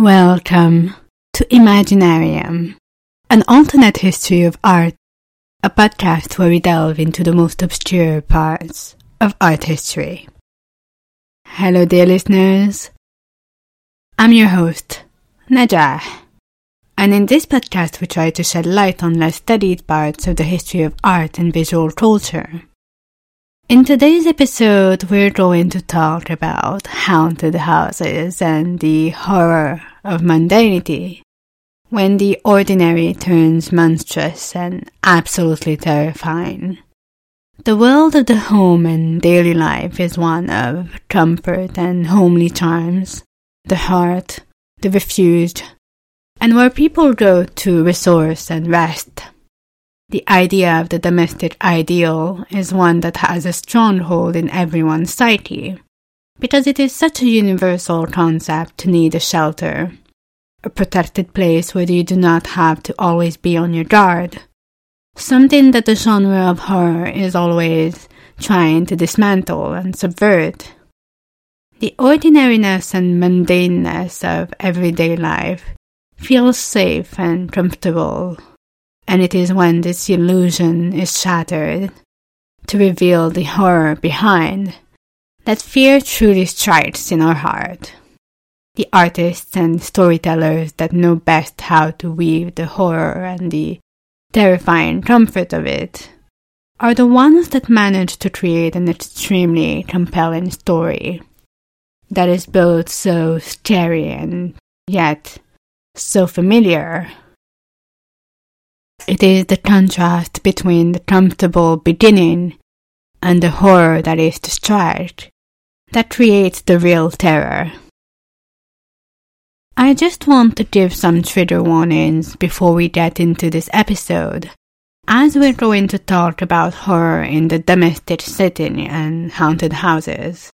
Welcome to Imaginarium, an alternate history of art, a podcast where we delve into the most obscure parts of art history. Hello, dear listeners. I'm your host, Nadjah, and in this podcast we try to shed light on less studied parts of the history of art and visual culture. In today's episode, we're going to talk about haunted houses and the horror of mundanity. When the ordinary turns monstrous and absolutely terrifying. The world of the home and daily life is one of comfort and homely charms, the heart, the refuge, and where people go to resource and rest. The idea of the domestic ideal is one that has a stronghold in everyone's psyche, because it is such a universal concept to need a shelter, a protected place where you do not have to always be on your guard, something that the genre of horror is always trying to dismantle and subvert. The ordinariness and mundaneness of everyday life feels safe and comfortable and it is when this illusion is shattered to reveal the horror behind that fear truly strikes in our heart. The artists and storytellers that know best how to weave the horror and the terrifying comfort of it are the ones that manage to create an extremely compelling story that is both so scary and yet so familiar it is the contrast between the comfortable beginning and the horror that is strike that creates the real terror. I just want to give some trigger warnings before we get into this episode, as we're going to talk about horror in the domestic setting and haunted houses.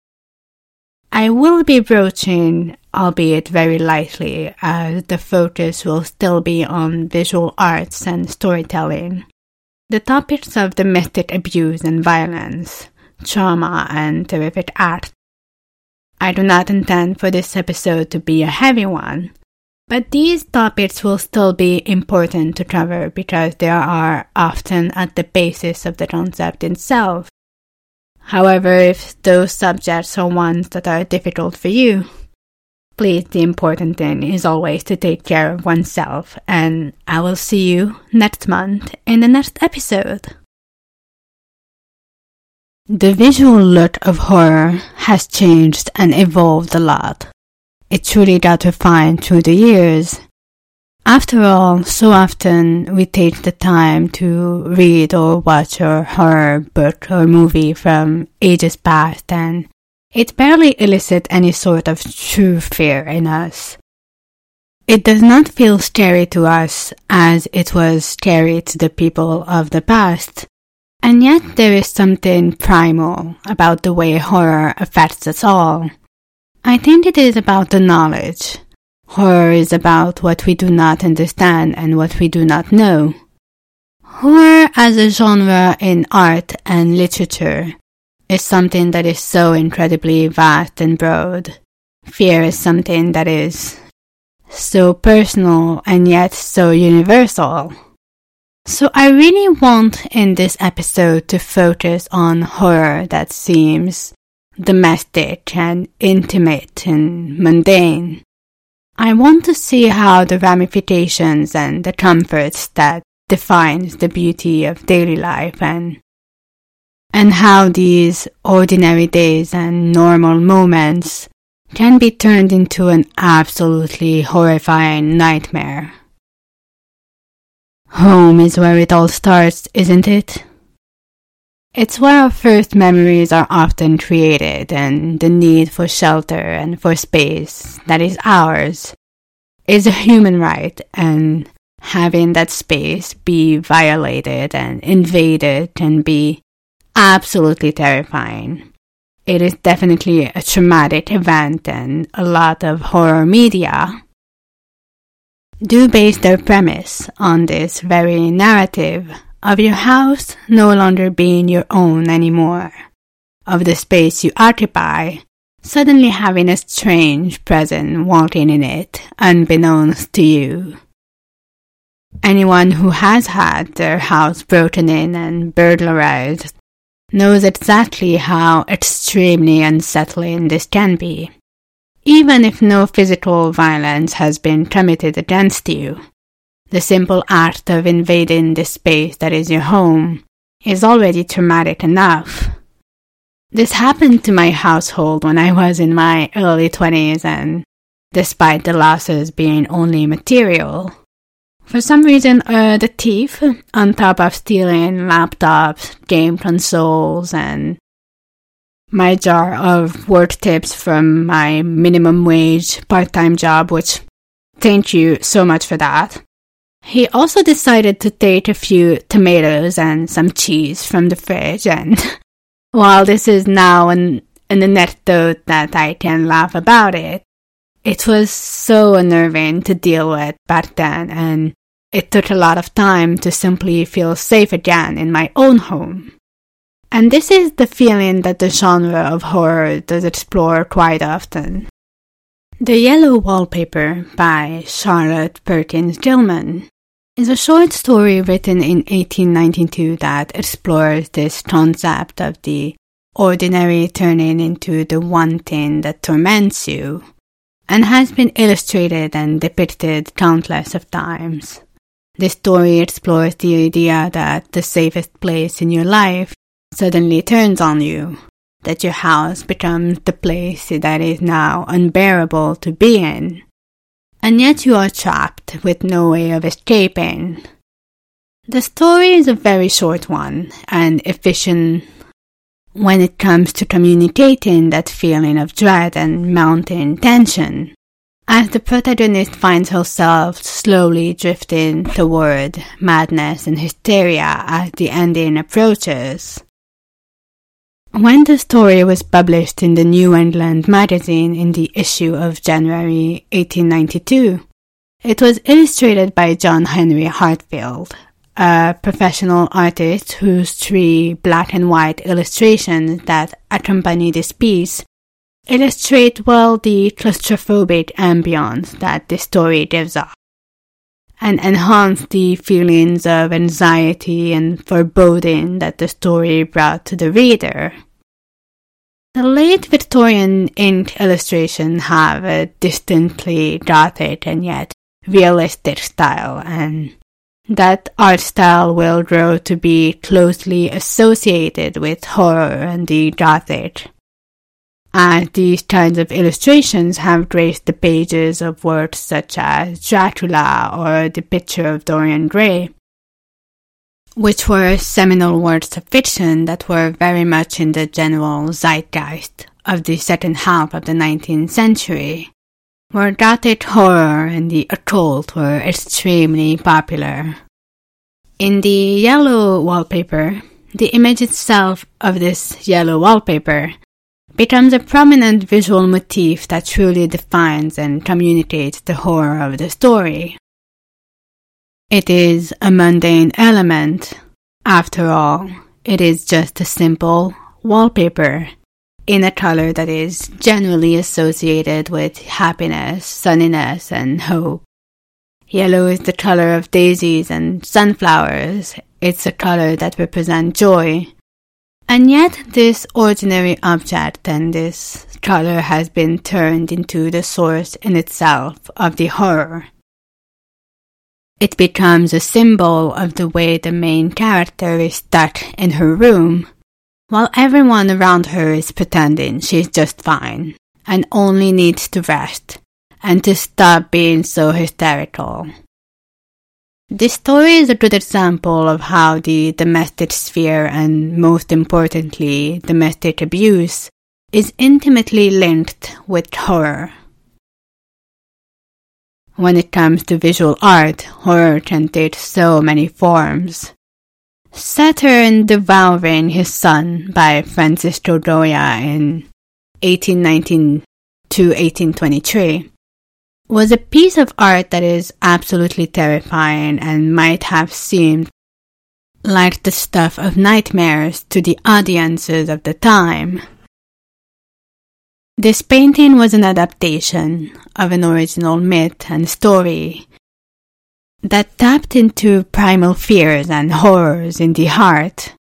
I will be broaching, albeit very lightly, as the focus will still be on visual arts and storytelling. The topics of domestic abuse and violence, trauma and terrific art. I do not intend for this episode to be a heavy one, but these topics will still be important to cover because they are often at the basis of the concept itself However, if those subjects are ones that are difficult for you, please the important thing is always to take care of oneself, and I will see you next month in the next episode. The visual look of horror has changed and evolved a lot. It truly got refined through the years, after all, so often we take the time to read or watch a horror book or movie from ages past and it barely elicits any sort of true fear in us. It does not feel scary to us as it was scary to the people of the past. And yet there is something primal about the way horror affects us all. I think it is about the knowledge Horror is about what we do not understand and what we do not know. Horror as a genre in art and literature is something that is so incredibly vast and broad. Fear is something that is so personal and yet so universal. So I really want in this episode to focus on horror that seems domestic and intimate and mundane. I want to see how the ramifications and the comforts that defines the beauty of daily life and and how these ordinary days and normal moments can be turned into an absolutely horrifying nightmare. Home is where it all starts, isn't it? It's where our first memories are often created, and the need for shelter and for space that is ours is a human right, and having that space be violated and invaded can be absolutely terrifying. It is definitely a traumatic event, and a lot of horror media do base their premise on this very narrative of your house no longer being your own anymore, of the space you occupy suddenly having a strange presence walking in it, unbeknownst to you. Anyone who has had their house broken in and burglarized knows exactly how extremely unsettling this can be, even if no physical violence has been committed against you. The simple act of invading the space that is your home is already traumatic enough. This happened to my household when I was in my early 20s, and despite the losses being only material, for some reason, uh, the thief, on top of stealing laptops, game consoles, and my jar of work tips from my minimum wage part time job, which thank you so much for that. He also decided to take a few tomatoes and some cheese from the fridge, and while this is now an, an anecdote that I can laugh about it, it was so unnerving to deal with back then, and it took a lot of time to simply feel safe again in my own home. And this is the feeling that the genre of horror does explore quite often. The Yellow Wallpaper by Charlotte Perkins Gilman is a short story written in 1892 that explores this concept of the ordinary turning into the one thing that torments you, and has been illustrated and depicted countless of times. The story explores the idea that the safest place in your life suddenly turns on you, that your house becomes the place that is now unbearable to be in, and yet you are trapped with no way of escaping. The story is a very short one and efficient when it comes to communicating that feeling of dread and mounting tension as the protagonist finds herself slowly drifting toward madness and hysteria as the ending approaches. When the story was published in the New England magazine in the issue of January 1892, it was illustrated by John Henry Hatfield, a professional artist whose three black and white illustrations that accompany this piece illustrate well the claustrophobic ambience that the story gives off and enhance the feelings of anxiety and foreboding that the story brought to the reader. The late Victorian ink illustrations have a distinctly gothic and yet realistic style, and that art style will grow to be closely associated with horror and the gothic and these kinds of illustrations have graced the pages of works such as Dracula or The Picture of Dorian Gray, which were seminal works of fiction that were very much in the general zeitgeist of the second half of the 19th century, where Gothic horror and the occult were extremely popular. In the yellow wallpaper, the image itself of this yellow wallpaper becomes a prominent visual motif that truly defines and communicates the horror of the story. It is a mundane element. After all, it is just a simple wallpaper in a color that is generally associated with happiness, sunniness, and hope. Yellow is the color of daisies and sunflowers. It's a color that represents joy, and yet, this ordinary object and this color has been turned into the source in itself of the horror. It becomes a symbol of the way the main character is stuck in her room, while everyone around her is pretending she's just fine and only needs to rest and to stop being so hysterical. This story is a good example of how the domestic sphere and, most importantly, domestic abuse is intimately linked with horror. When it comes to visual art, horror can take so many forms. Saturn Devouring His Son by Francisco Goya in 1819 to 1823 was a piece of art that is absolutely terrifying and might have seemed like the stuff of nightmares to the audiences of the time. This painting was an adaptation of an original myth and story that tapped into primal fears and horrors in the heart.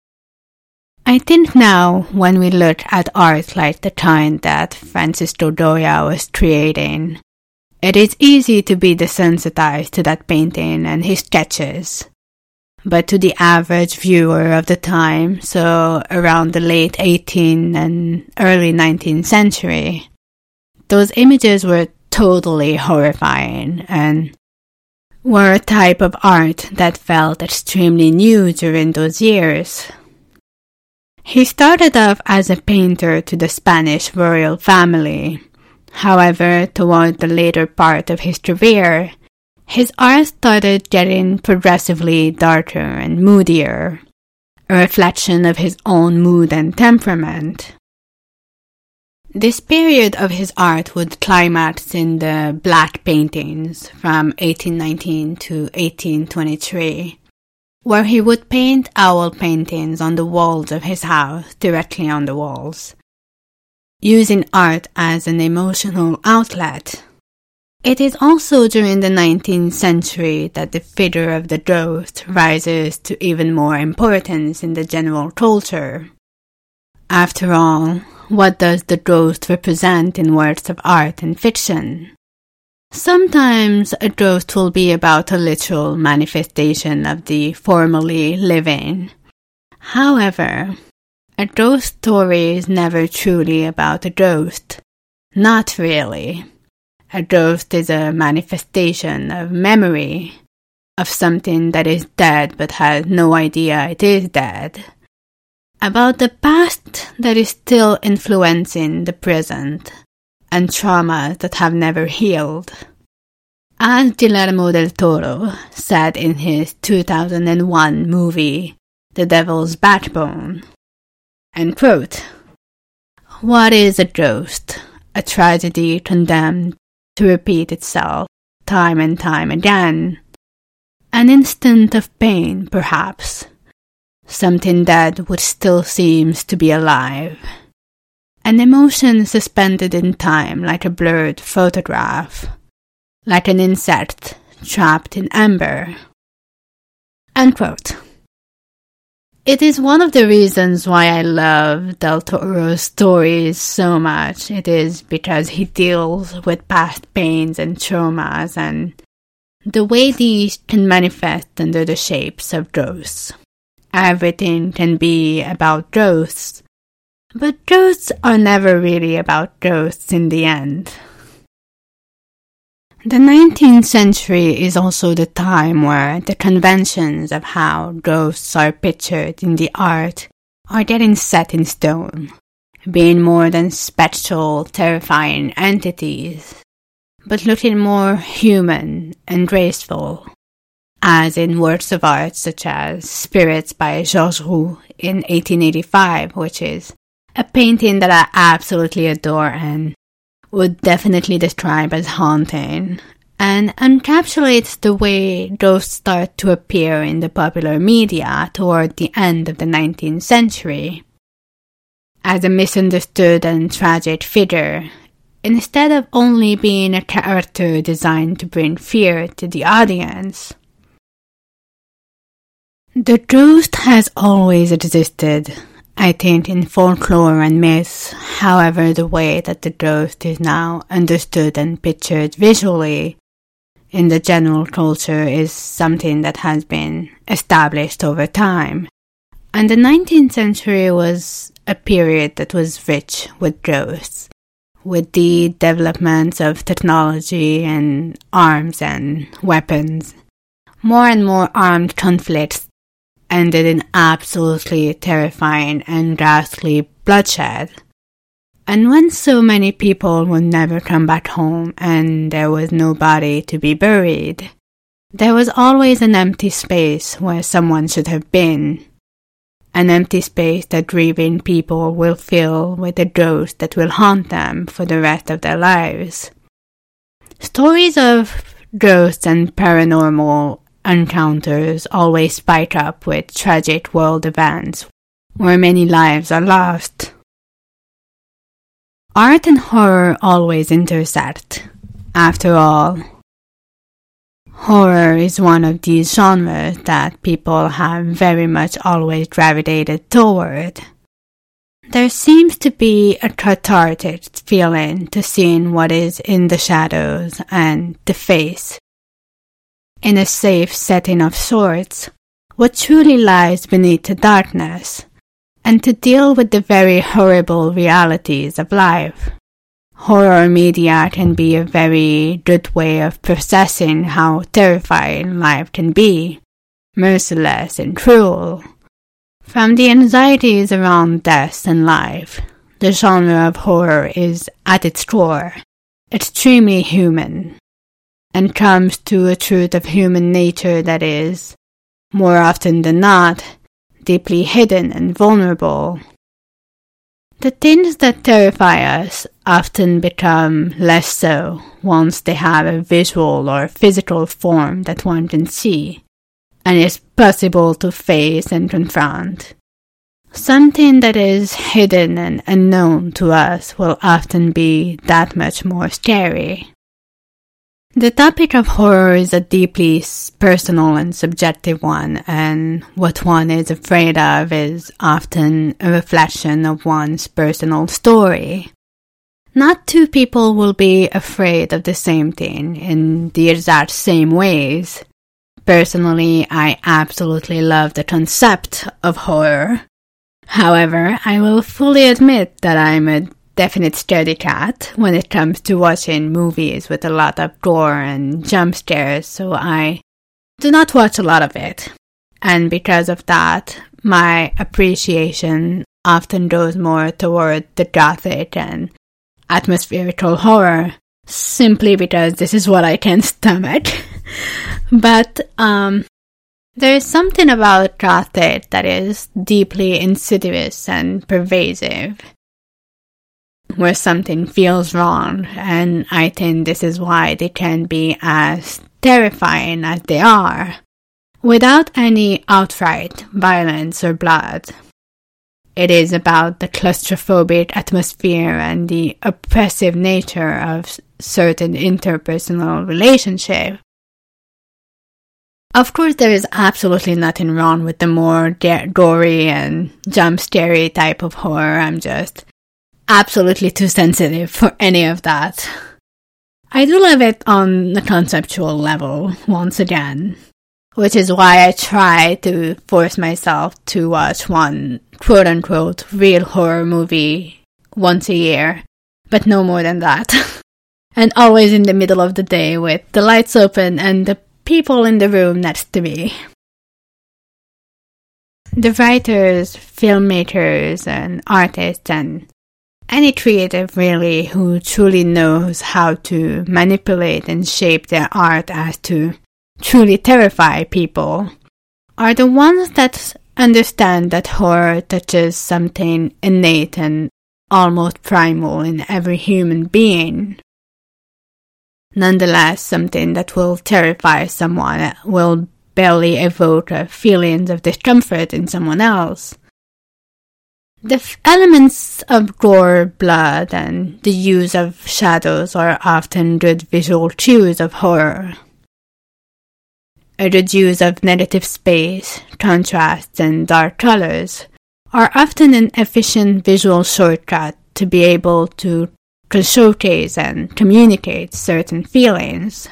I think now, when we look at art like the kind that Francisco Goya was creating, it is easy to be desensitized to that painting and his sketches. But to the average viewer of the time, so around the late 18th and early 19th century, those images were totally horrifying and were a type of art that felt extremely new during those years. He started off as a painter to the Spanish royal family. However, toward the later part of his career, his art started getting progressively darker and moodier, a reflection of his own mood and temperament. This period of his art would climax in the Black Paintings from 1819 to 1823, where he would paint owl paintings on the walls of his house, directly on the walls, using art as an emotional outlet. It is also during the 19th century that the figure of the ghost rises to even more importance in the general culture. After all, what does the ghost represent in works of art and fiction? Sometimes a ghost will be about a literal manifestation of the formerly living. However, a ghost story is never truly about a ghost. Not really. A ghost is a manifestation of memory, of something that is dead but has no idea it is dead about the past that is still influencing the present and traumas that have never healed. As Guillermo del Toro said in his 2001 movie, The Devil's Backbone, and quote, What is a ghost? A tragedy condemned to repeat itself time and time again. An instant of pain, perhaps, something that which still seems to be alive. An emotion suspended in time like a blurred photograph, like an insect trapped in amber. Unquote. It is one of the reasons why I love Del Toro's stories so much. It is because he deals with past pains and traumas and the way these can manifest under the shapes of ghosts everything can be about ghosts, but ghosts are never really about ghosts in the end. The 19th century is also the time where the conventions of how ghosts are pictured in the art are getting set in stone, being more than spectral, terrifying entities, but looking more human and graceful as in works of art such as Spirits by Georges Roux in 1885, which is a painting that I absolutely adore and would definitely describe as haunting, and encapsulates the way ghosts start to appear in the popular media toward the end of the 19th century. As a misunderstood and tragic figure, instead of only being a character designed to bring fear to the audience. The ghost has always existed, I think, in folklore and myths. However, the way that the ghost is now understood and pictured visually in the general culture is something that has been established over time. And the 19th century was a period that was rich with ghosts, with the developments of technology and arms and weapons. More and more armed conflicts ended in absolutely terrifying and ghastly bloodshed. And when so many people would never come back home and there was nobody to be buried, there was always an empty space where someone should have been. An empty space that grieving people will fill with a ghost that will haunt them for the rest of their lives. Stories of ghosts and paranormal encounters always spike up with tragic world events where many lives are lost. art and horror always intersect. After all, horror is one of these genres that people have very much always gravitated toward. There seems to be a cathartic feeling to seeing what is in the shadows and the face. In a safe setting of sorts, what truly lies beneath the darkness, and to deal with the very horrible realities of life. Horror media can be a very good way of processing how terrifying life can be, merciless and cruel. From the anxieties around death and life, the genre of horror is, at its core, extremely human, and comes to a truth of human nature that is, more often than not, deeply hidden and vulnerable. The things that terrify us often become less so once they have a visual or physical form that one can see and is possible to face and confront. Something that is hidden and unknown to us will often be that much more scary. The topic of horror is a deeply personal and subjective one, and what one is afraid of is often a reflection of one's personal story. Not two people will be afraid of the same thing in the exact same ways, Personally, I absolutely love the concept of horror. However, I will fully admit that I'm a definite scaredy cat when it comes to watching movies with a lot of gore and jump scares, so I do not watch a lot of it. And because of that, my appreciation often goes more toward the gothic and atmospherical horror, simply because this is what I can stomach. but um, there is something about Gothic that is deeply insidious and pervasive, where something feels wrong, and I think this is why they can be as terrifying as they are, without any outright violence or blood. It is about the claustrophobic atmosphere and the oppressive nature of certain interpersonal relationships of course, there is absolutely nothing wrong with the more gory and jump scary type of horror. I'm just absolutely too sensitive for any of that. I do love it on the conceptual level, once again, which is why I try to force myself to watch one quote unquote real horror movie once a year, but no more than that. and always in the middle of the day with the lights open and the people in the room next to me. The writers, filmmakers, and artists, and any creative really who truly knows how to manipulate and shape their art as to truly terrify people are the ones that understand that horror touches something innate and almost primal in every human being nonetheless something that will terrify someone, will barely evoke feelings of discomfort in someone else. The f- elements of gore, blood, and the use of shadows are often good visual cues of horror. A good use of negative space, contrasts, and dark colors are often an efficient visual shortcut to be able to showcase and communicate certain feelings.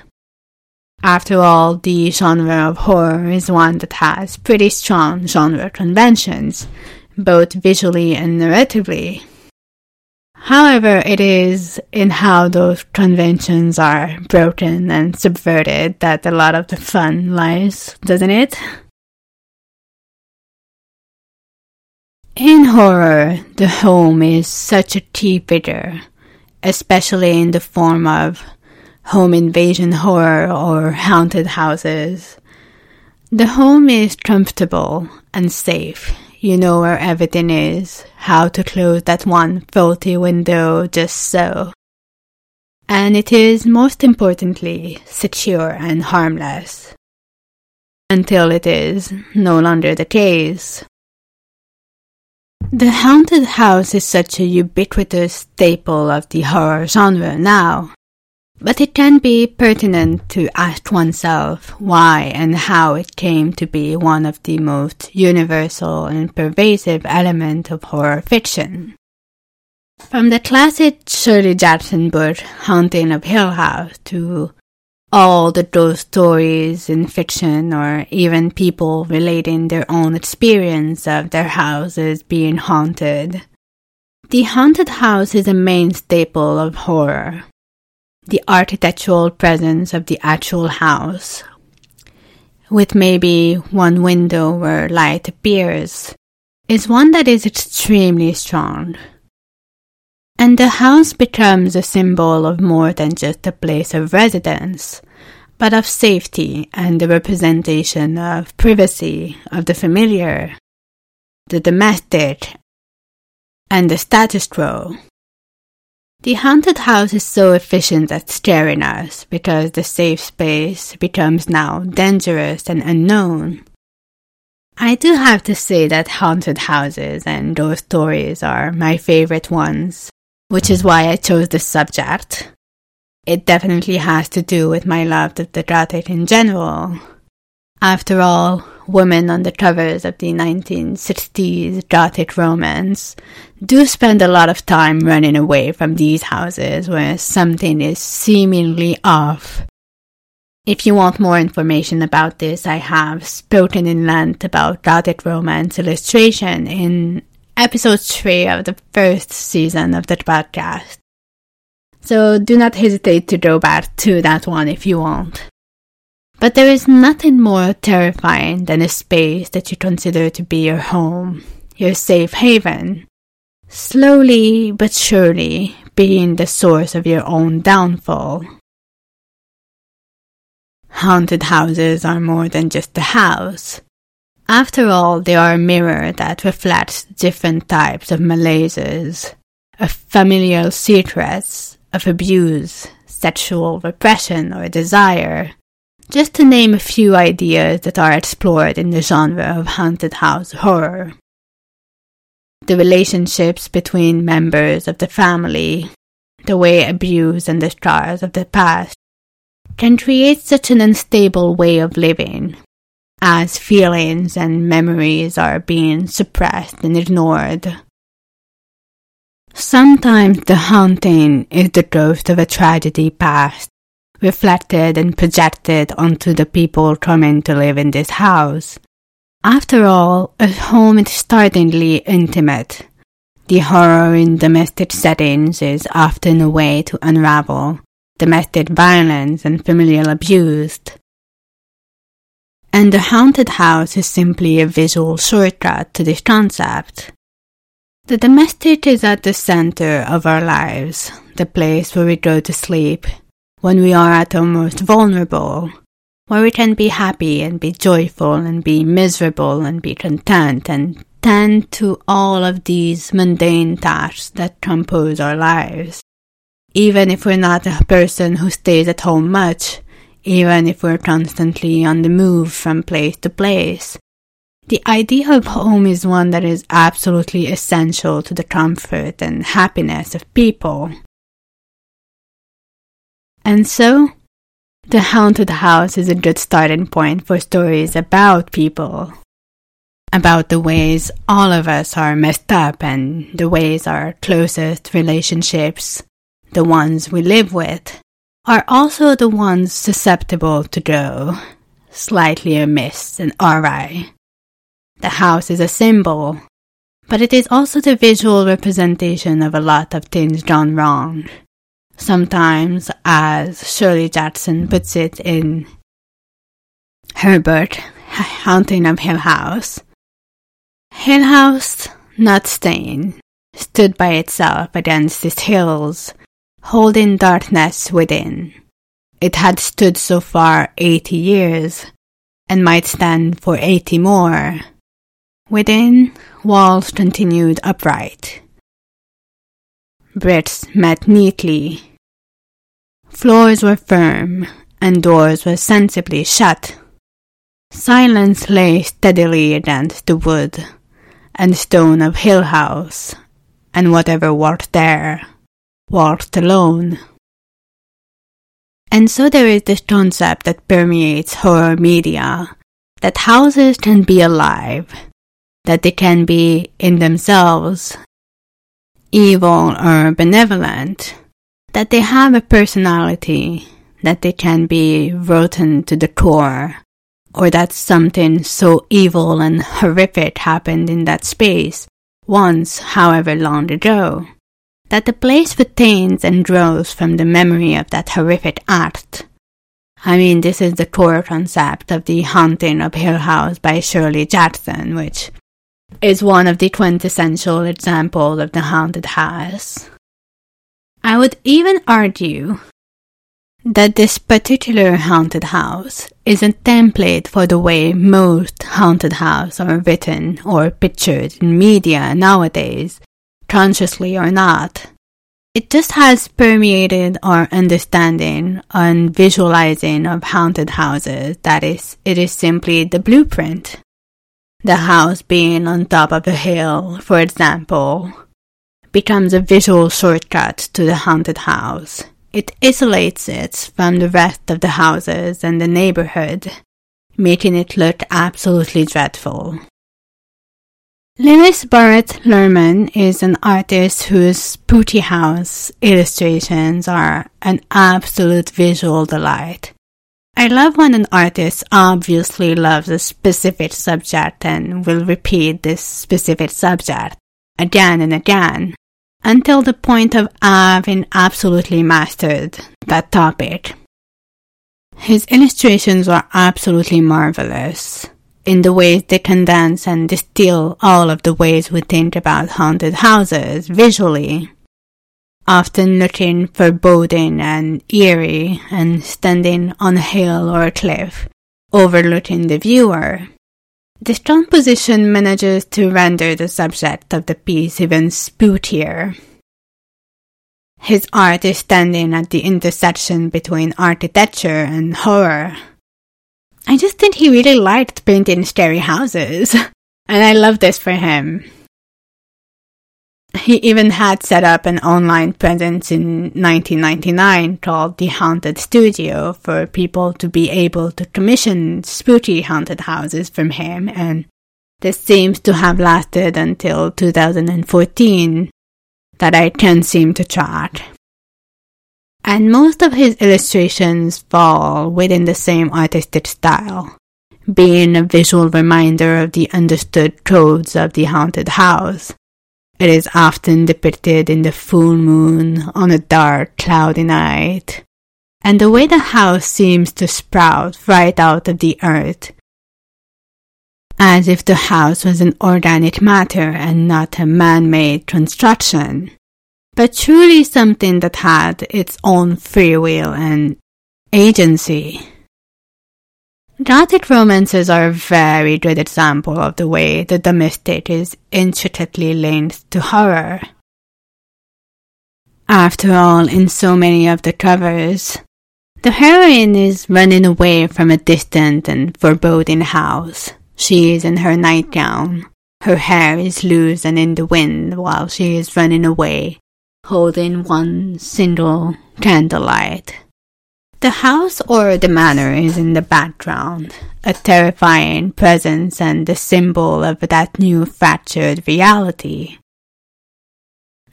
After all, the genre of horror is one that has pretty strong genre conventions, both visually and narratively. However, it is in how those conventions are broken and subverted that a lot of the fun lies, doesn't it? In horror, the home is such a key figure especially in the form of home invasion horror or haunted houses. The home is comfortable and safe. You know where everything is, how to close that one faulty window just so. And it is most importantly secure and harmless. Until it is no longer the case. The haunted house is such a ubiquitous staple of the horror genre now, but it can be pertinent to ask oneself why and how it came to be one of the most universal and pervasive elements of horror fiction. From the classic Shirley Jackson book Haunting of Hill House to all the ghost stories in fiction or even people relating their own experience of their houses being haunted. The haunted house is a main staple of horror. The architectural presence of the actual house, with maybe one window where light appears, is one that is extremely strong. And the house becomes a symbol of more than just a place of residence, but of safety and the representation of privacy, of the familiar, the domestic, and the status quo. The haunted house is so efficient at scaring us because the safe space becomes now dangerous and unknown. I do have to say that haunted houses and ghost stories are my favorite ones which is why I chose this subject. It definitely has to do with my love of the Gothic in general. After all, women on the covers of the 1960s Gothic romance do spend a lot of time running away from these houses where something is seemingly off. If you want more information about this, I have spoken in length about Gothic romance illustration in episode 3 of the first season of the podcast. So do not hesitate to go back to that one if you want. But there is nothing more terrifying than a space that you consider to be your home, your safe haven, slowly but surely being the source of your own downfall. Haunted houses are more than just a house. After all, they are a mirror that reflects different types of malaises, of familial secrets, of abuse, sexual repression, or desire, just to name a few ideas that are explored in the genre of haunted house horror. The relationships between members of the family, the way abuse and the scars of the past can create such an unstable way of living as feelings and memories are being suppressed and ignored. Sometimes the haunting is the ghost of a tragedy past, reflected and projected onto the people coming to live in this house. After all, a home is startlingly intimate. The horror in domestic settings is often a way to unravel domestic violence and familial abuse and the haunted house is simply a visual shortcut to this concept. The domestic is at the center of our lives, the place where we go to sleep, when we are at our most vulnerable, where we can be happy and be joyful and be miserable and be content and tend to all of these mundane tasks that compose our lives. Even if we're not a person who stays at home much, even if we're constantly on the move from place to place. The idea of home is one that is absolutely essential to the comfort and happiness of people. And so, the haunted house is a good starting point for stories about people. About the ways all of us are messed up and the ways our closest relationships, the ones we live with, are also the ones susceptible to go slightly amiss and awry. The house is a symbol, but it is also the visual representation of a lot of things gone wrong. Sometimes, as Shirley Jackson puts it in Herbert, Haunting of Hill House, Hill House, not staying, stood by itself against its hills holding darkness within. It had stood so far eighty years, and might stand for eighty more. Within, walls continued upright. Bricks met neatly. Floors were firm, and doors were sensibly shut. Silence lay steadily against the wood, and stone of Hill House, and whatever walked there walked alone. And so there is this concept that permeates horror media that houses can be alive, that they can be in themselves evil or benevolent, that they have a personality, that they can be rotten to the core, or that something so evil and horrific happened in that space once, however long ago, that the place retains and grows from the memory of that horrific act. I mean, this is the core concept of the haunting of Hill House by Shirley Jackson, which is one of the quintessential examples of the haunted house. I would even argue that this particular haunted house is a template for the way most haunted houses are written or pictured in media nowadays, consciously or not. It just has permeated our understanding and visualizing of haunted houses. That is, it is simply the blueprint. The house being on top of a hill, for example, becomes a visual shortcut to the haunted house. It isolates it from the rest of the houses and the neighborhood, making it look absolutely dreadful. Lewis Barrett Lehrman is an artist whose Spooky House illustrations are an absolute visual delight. I love when an artist obviously loves a specific subject and will repeat this specific subject again and again until the point of having absolutely mastered that topic. His illustrations are absolutely marvelous in the ways they condense and distill all of the ways we think about haunted houses visually, often looking foreboding and eerie and standing on a hill or a cliff, overlooking the viewer. This composition manages to render the subject of the piece even spookier. His art is standing at the intersection between architecture and horror. I just think he really liked painting scary houses, and I love this for him. He even had set up an online presence in 1999 called The Haunted Studio for people to be able to commission spooky haunted houses from him, and this seems to have lasted until 2014 that I can seem to track. And most of his illustrations fall within the same artistic style, being a visual reminder of the understood codes of the haunted house it is often depicted in the full moon on a dark, cloudy night. And the way the house seems to sprout right out of the earth, as if the house was an organic matter and not a man made construction, but truly something that had its own free will and agency. Gothic romances are a very good example of the way the domestic is intricately linked to horror. After all, in so many of the covers, the heroine is running away from a distant and foreboding house. She is in her nightgown. Her hair is loose and in the wind while she is running away, holding one single candlelight. The house or the manor is in the background, a terrifying presence and the symbol of that new fractured reality.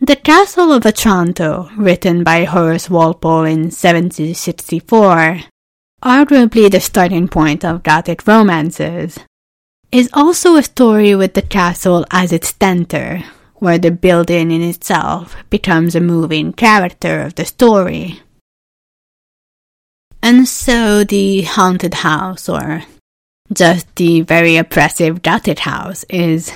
The Castle of Otranto, written by Horace Walpole in 1764, arguably the starting point of Gothic romances, is also a story with the castle as its center, where the building in itself becomes a moving character of the story. And so the haunted house, or just the very oppressive gothic house, is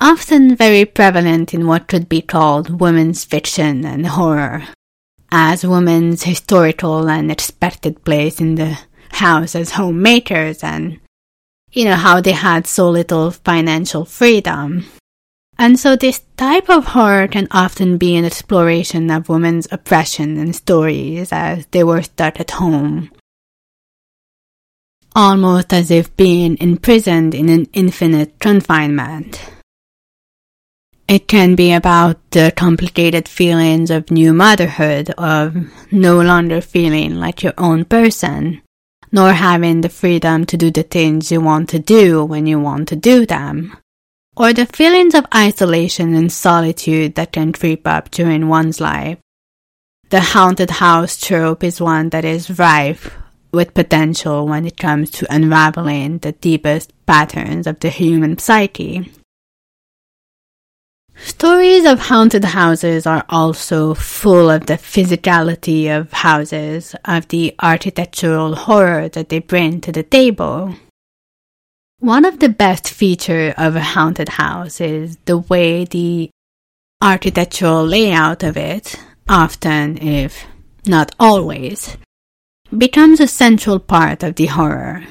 often very prevalent in what could be called women's fiction and horror, as women's historical and expected place in the house as homemakers and, you know, how they had so little financial freedom and so this type of horror can often be an exploration of women's oppression and stories as they were stuck at home. Almost as if being imprisoned in an infinite confinement. It can be about the complicated feelings of new motherhood, of no longer feeling like your own person, nor having the freedom to do the things you want to do when you want to do them, or the feelings of isolation and solitude that can creep up during one's life. The haunted house trope is one that is rife with potential when it comes to unraveling the deepest patterns of the human psyche. Stories of haunted houses are also full of the physicality of houses, of the architectural horror that they bring to the table. One of the best features of a haunted house is the way the architectural layout of it, often, if not always, becomes a central part of the horror.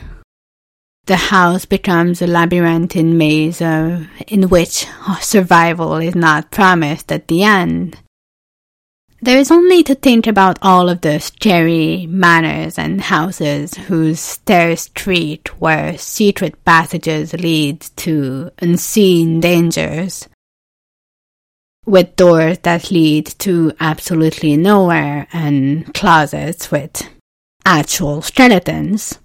The house becomes a labyrinthine maze uh, in which survival is not promised at the end. There is only to think about all of the scary manors and houses whose stair street where secret passages lead to unseen dangers, with doors that lead to absolutely nowhere and closets with actual skeletons.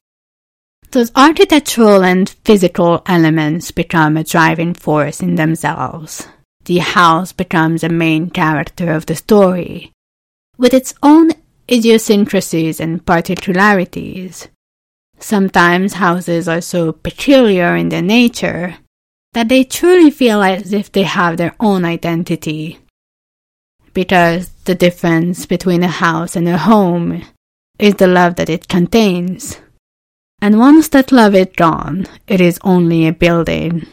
Those architectural and physical elements become a driving force in themselves. The house becomes a main character of the story, with its own idiosyncrasies and particularities. Sometimes houses are so peculiar in their nature that they truly feel as if they have their own identity. Because the difference between a house and a home is the love that it contains. And once that love is gone, it is only a building,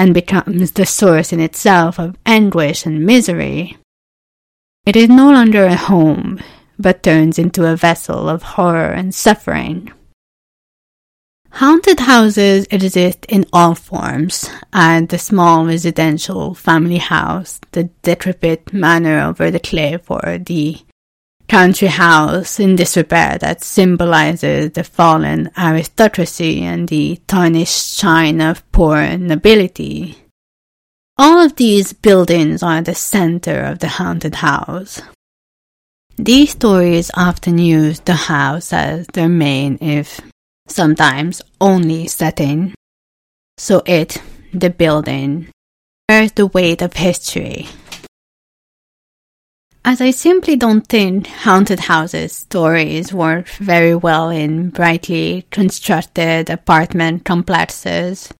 and becomes the source in itself of anguish and misery. It is no longer a home, but turns into a vessel of horror and suffering. Haunted houses exist in all forms, and the small residential family house, the decrepit manor over the cliff, or the country house in disrepair that symbolizes the fallen aristocracy and the tarnished shine of poor nobility. All of these buildings are the center of the haunted house. These stories often use the house as their main, if sometimes only setting. So it, the building, bears the weight of history as I simply don't think haunted houses stories work very well in brightly constructed apartment complexes,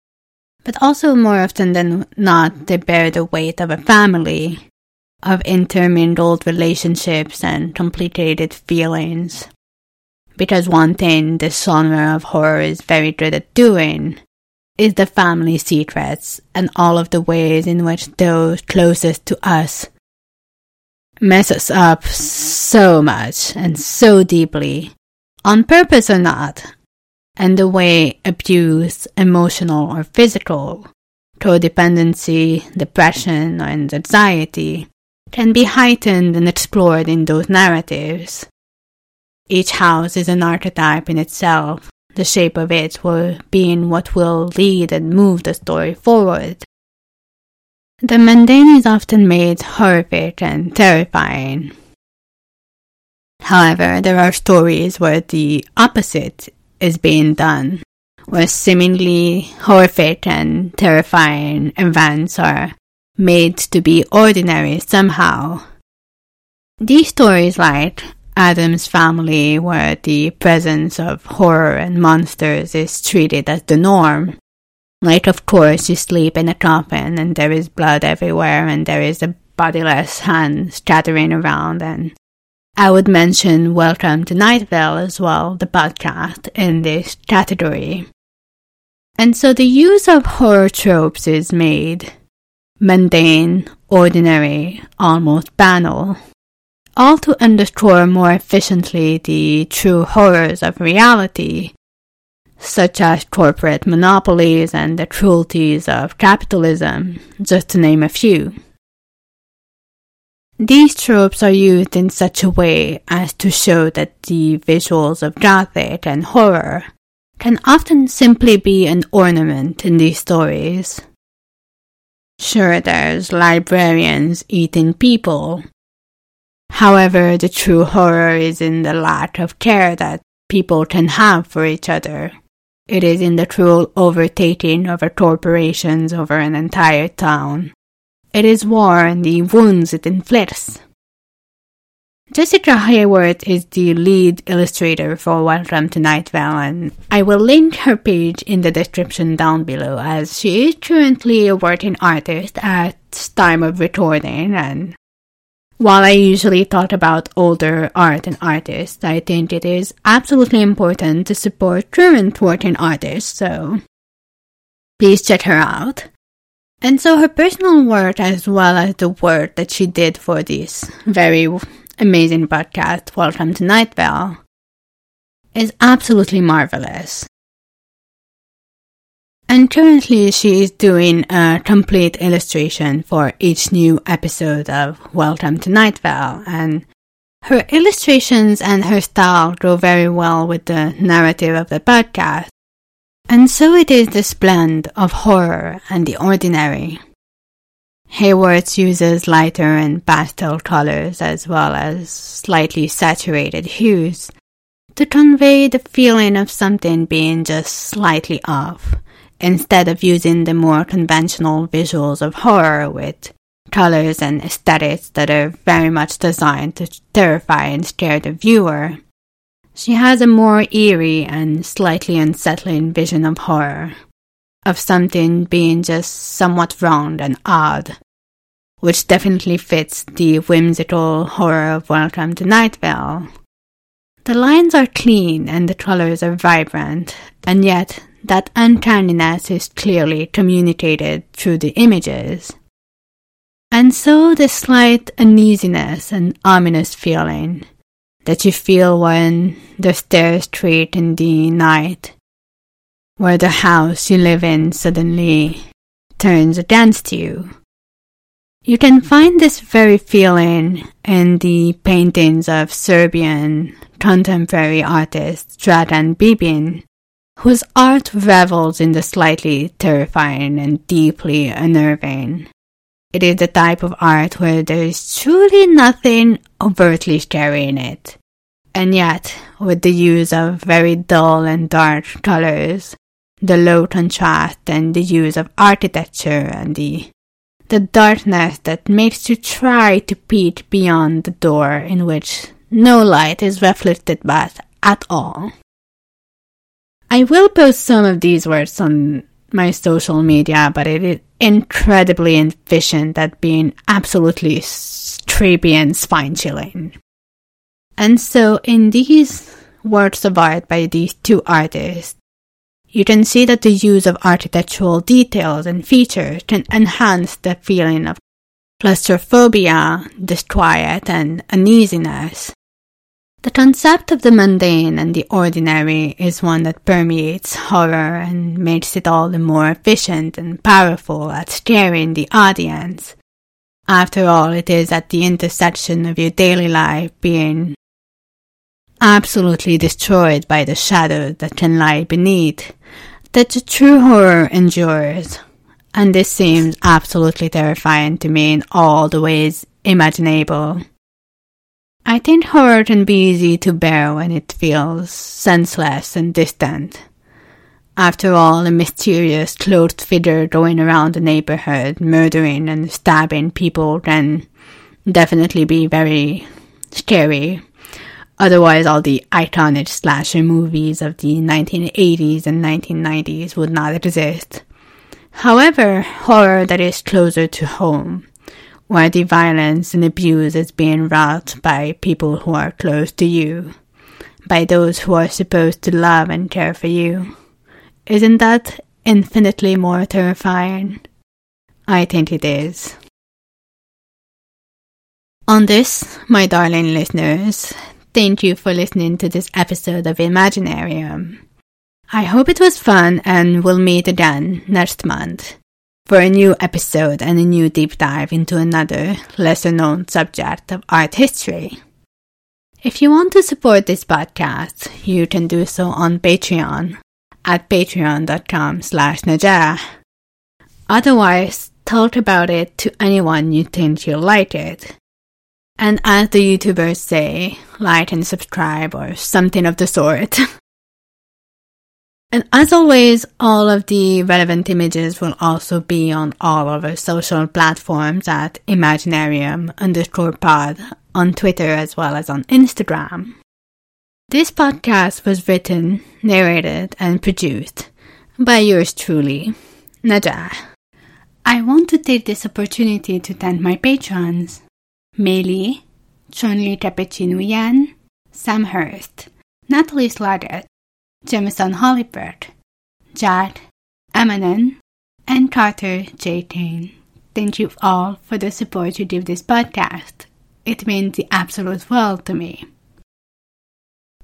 but also more often than not, they bear the weight of a family, of intermingled relationships and complicated feelings. Because one thing this genre of horror is very good at doing is the family secrets and all of the ways in which those closest to us mess us up so much and so deeply, on purpose or not, and the way abuse, emotional or physical, codependency, depression, and anxiety can be heightened and explored in those narratives. Each house is an archetype in itself, the shape of it will be in what will lead and move the story forward. The mundane is often made horrific and terrifying. However, there are stories where the opposite is being done, where seemingly horrific and terrifying events are made to be ordinary somehow. These stories, like Addams Family, where the presence of horror and monsters is treated as the norm, like, of course, you sleep in a coffin and there is blood everywhere and there is a bodiless hand scattering around. And I would mention Welcome to Night Vale as well, the podcast, in this category. And so the use of horror tropes is made mundane, ordinary, almost banal, all to underscore more efficiently the true horrors of reality such as corporate monopolies and the cruelties of capitalism, just to name a few. These tropes are used in such a way as to show that the visuals of Gothic and horror can often simply be an ornament in these stories. Sure, there's librarians eating people. However, the true horror is in the lack of care that people can have for each other. It is in the cruel overtaking of our corporations over an entire town. It is war and the wounds it inflicts. Jessica Hayworth is the lead illustrator for Welcome to Night Vale, and I will link her page in the description down below as she is currently a working artist at time of recording and while I usually talk about older art and artists, I think it is absolutely important to support current working artists, so please check her out. And so her personal work as well as the work that she did for this very amazing podcast, Welcome to Night Vale, is absolutely marvelous. And currently she is doing a complete illustration for each new episode of Welcome to Night Vale, and her illustrations and her style go very well with the narrative of the podcast. And so it is this blend of horror and the ordinary. Hayworth uses lighter and pastel colors as well as slightly saturated hues to convey the feeling of something being just slightly off, instead of using the more conventional visuals of horror with colors and aesthetics that are very much designed to terrify and scare the viewer. She has a more eerie and slightly unsettling vision of horror of something being just somewhat wrong and odd, which definitely fits the whimsical horror of Welcome to Night Vale. The lines are clean and the colors are vibrant, and yet that uncanniness is clearly communicated through the images. And so the slight uneasiness and ominous feeling that you feel when the stairs creak in the night where the house you live in suddenly turns against you. You can find this very feeling in the paintings of Serbian contemporary artist Dragan Bibin, whose art revels in the slightly terrifying and deeply unnerving. It is the type of art where there is truly nothing overtly scary in it, and yet, with the use of very dull and dark colors, the low contrast and the use of architecture and the the darkness that makes you try to peek beyond the door in which no light is reflected back at all. I will post some of these words on my social media, but it is incredibly efficient at being absolutely creepy and spine chilling. And so, in these works of art by these two artists, you can see that the use of architectural details and features can enhance the feeling of claustrophobia, disquiet, and uneasiness. The concept of the mundane and the ordinary is one that permeates horror and makes it all the more efficient and powerful at scaring the audience. After all, it is at the intersection of your daily life being absolutely destroyed by the shadow that can lie beneath, that the true horror endures. And this seems absolutely terrifying to me in all the ways imaginable. I think horror can be easy to bear when it feels senseless and distant. After all, a mysterious clothed figure going around the neighborhood, murdering and stabbing people can definitely be very scary. Otherwise, all the iconic slasher movies of the 1980s and 1990s would not exist. However, horror that is closer to home, where the violence and abuse is being wrought by people who are close to you, by those who are supposed to love and care for you, isn't that infinitely more terrifying? I think it is. On this, my darling listeners, Thank you for listening to this episode of Imaginarium. I hope it was fun and we'll meet again next month for a new episode and a new deep dive into another lesser known subject of art history. If you want to support this podcast, you can do so on Patreon at patreon.com slash Nadjah. Otherwise, talk about it to anyone you think you'll like it. And as the YouTubers say, like and subscribe or something of the sort. and as always, all of the relevant images will also be on all of our social platforms at Imaginarium underscore pod on Twitter as well as on Instagram. This podcast was written, narrated, and produced by yours truly, Nadjah. I want to take this opportunity to thank my patrons Meili, Chunli Tepechinuyan, Sam Hurst, Natalie Slaggett, Jameson Hollipert, Jad, Emanon, and Carter J. Tane. Thank you all for the support you give this podcast. It means the absolute world to me.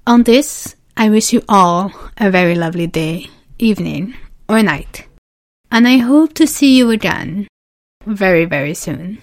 On this, I wish you all a very lovely day, evening, or night. And I hope to see you again very, very soon.